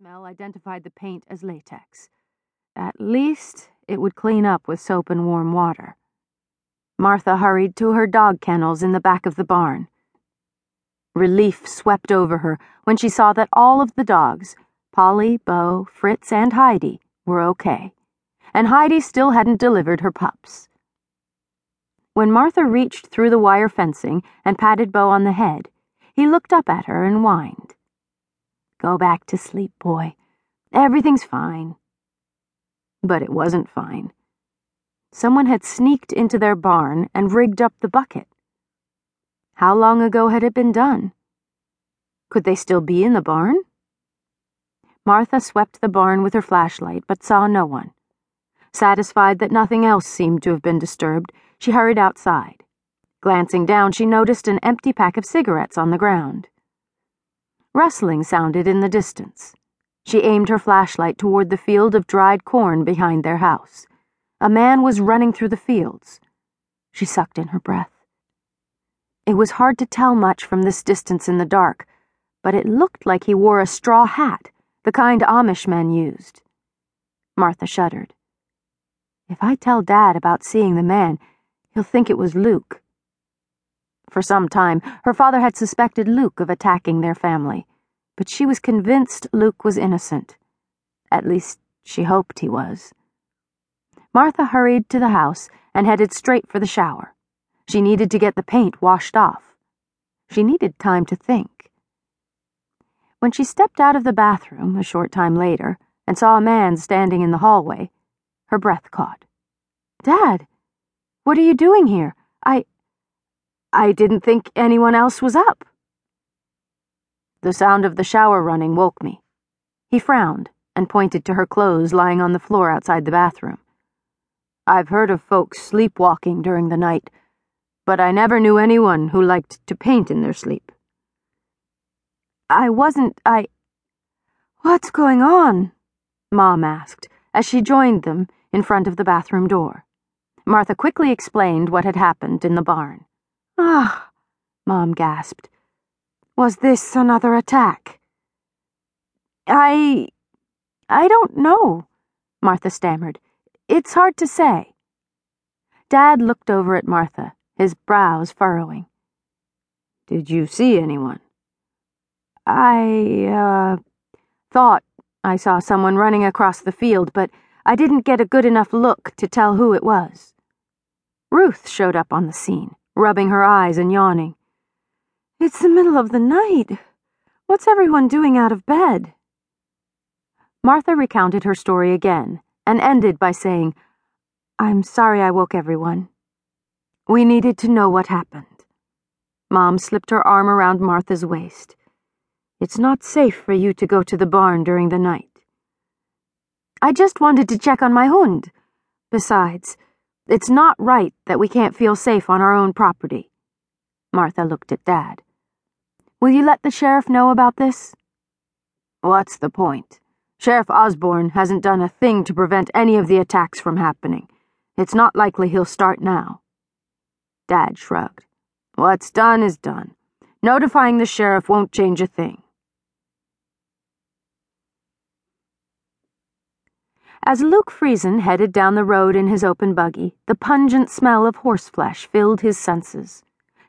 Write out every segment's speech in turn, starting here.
smell identified the paint as latex. At least it would clean up with soap and warm water. Martha hurried to her dog kennels in the back of the barn. Relief swept over her when she saw that all of the dogs, Polly, Bo, Fritz, and Heidi, were okay, and Heidi still hadn't delivered her pups. When Martha reached through the wire fencing and patted Bo on the head, he looked up at her and whined. Go back to sleep, boy. Everything's fine. But it wasn't fine. Someone had sneaked into their barn and rigged up the bucket. How long ago had it been done? Could they still be in the barn? Martha swept the barn with her flashlight but saw no one. Satisfied that nothing else seemed to have been disturbed, she hurried outside. Glancing down, she noticed an empty pack of cigarettes on the ground. Rustling sounded in the distance. She aimed her flashlight toward the field of dried corn behind their house. A man was running through the fields. She sucked in her breath. It was hard to tell much from this distance in the dark, but it looked like he wore a straw hat, the kind Amish men used. Martha shuddered. If I tell Dad about seeing the man, he'll think it was Luke. For some time, her father had suspected Luke of attacking their family, but she was convinced Luke was innocent. At least, she hoped he was. Martha hurried to the house and headed straight for the shower. She needed to get the paint washed off. She needed time to think. When she stepped out of the bathroom a short time later and saw a man standing in the hallway, her breath caught. Dad, what are you doing here? I. I didn't think anyone else was up. The sound of the shower running woke me. He frowned and pointed to her clothes lying on the floor outside the bathroom. I've heard of folks sleepwalking during the night, but I never knew anyone who liked to paint in their sleep. I wasn't, I. What's going on? Mom asked as she joined them in front of the bathroom door. Martha quickly explained what had happened in the barn. Ah, Mom gasped. Was this another attack? I. I don't know, Martha stammered. It's hard to say. Dad looked over at Martha, his brows furrowing. Did you see anyone? I, uh, thought I saw someone running across the field, but I didn't get a good enough look to tell who it was. Ruth showed up on the scene rubbing her eyes and yawning. It's the middle of the night. What's everyone doing out of bed? Martha recounted her story again and ended by saying, I'm sorry I woke everyone. We needed to know what happened. Mom slipped her arm around Martha's waist. It's not safe for you to go to the barn during the night. I just wanted to check on my hund. Besides, it's not right that we can't feel safe on our own property. Martha looked at Dad. Will you let the sheriff know about this? What's the point? Sheriff Osborne hasn't done a thing to prevent any of the attacks from happening. It's not likely he'll start now. Dad shrugged. What's done is done. Notifying the sheriff won't change a thing. As Luke Friesen headed down the road in his open buggy, the pungent smell of horseflesh filled his senses.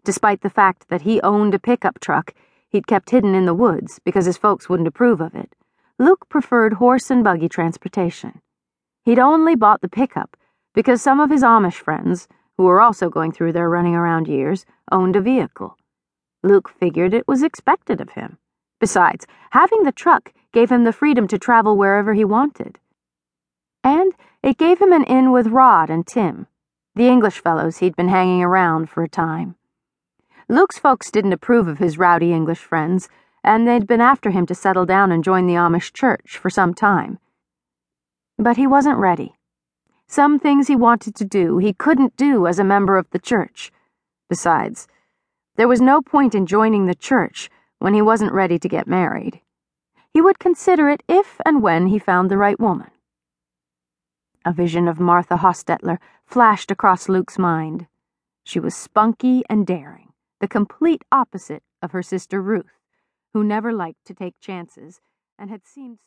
Despite the fact that he owned a pickup truck he'd kept hidden in the woods because his folks wouldn't approve of it, Luke preferred horse and buggy transportation. He'd only bought the pickup because some of his Amish friends, who were also going through their running around years, owned a vehicle. Luke figured it was expected of him. Besides, having the truck gave him the freedom to travel wherever he wanted and it gave him an in with Rod and Tim, the English fellows he'd been hanging around for a time. Luke's folks didn't approve of his rowdy English friends, and they'd been after him to settle down and join the Amish church for some time. But he wasn't ready. Some things he wanted to do he couldn't do as a member of the church. Besides, there was no point in joining the church when he wasn't ready to get married. He would consider it if and when he found the right woman. A vision of Martha Hostettler flashed across Luke's mind. She was spunky and daring, the complete opposite of her sister Ruth, who never liked to take chances and had seemed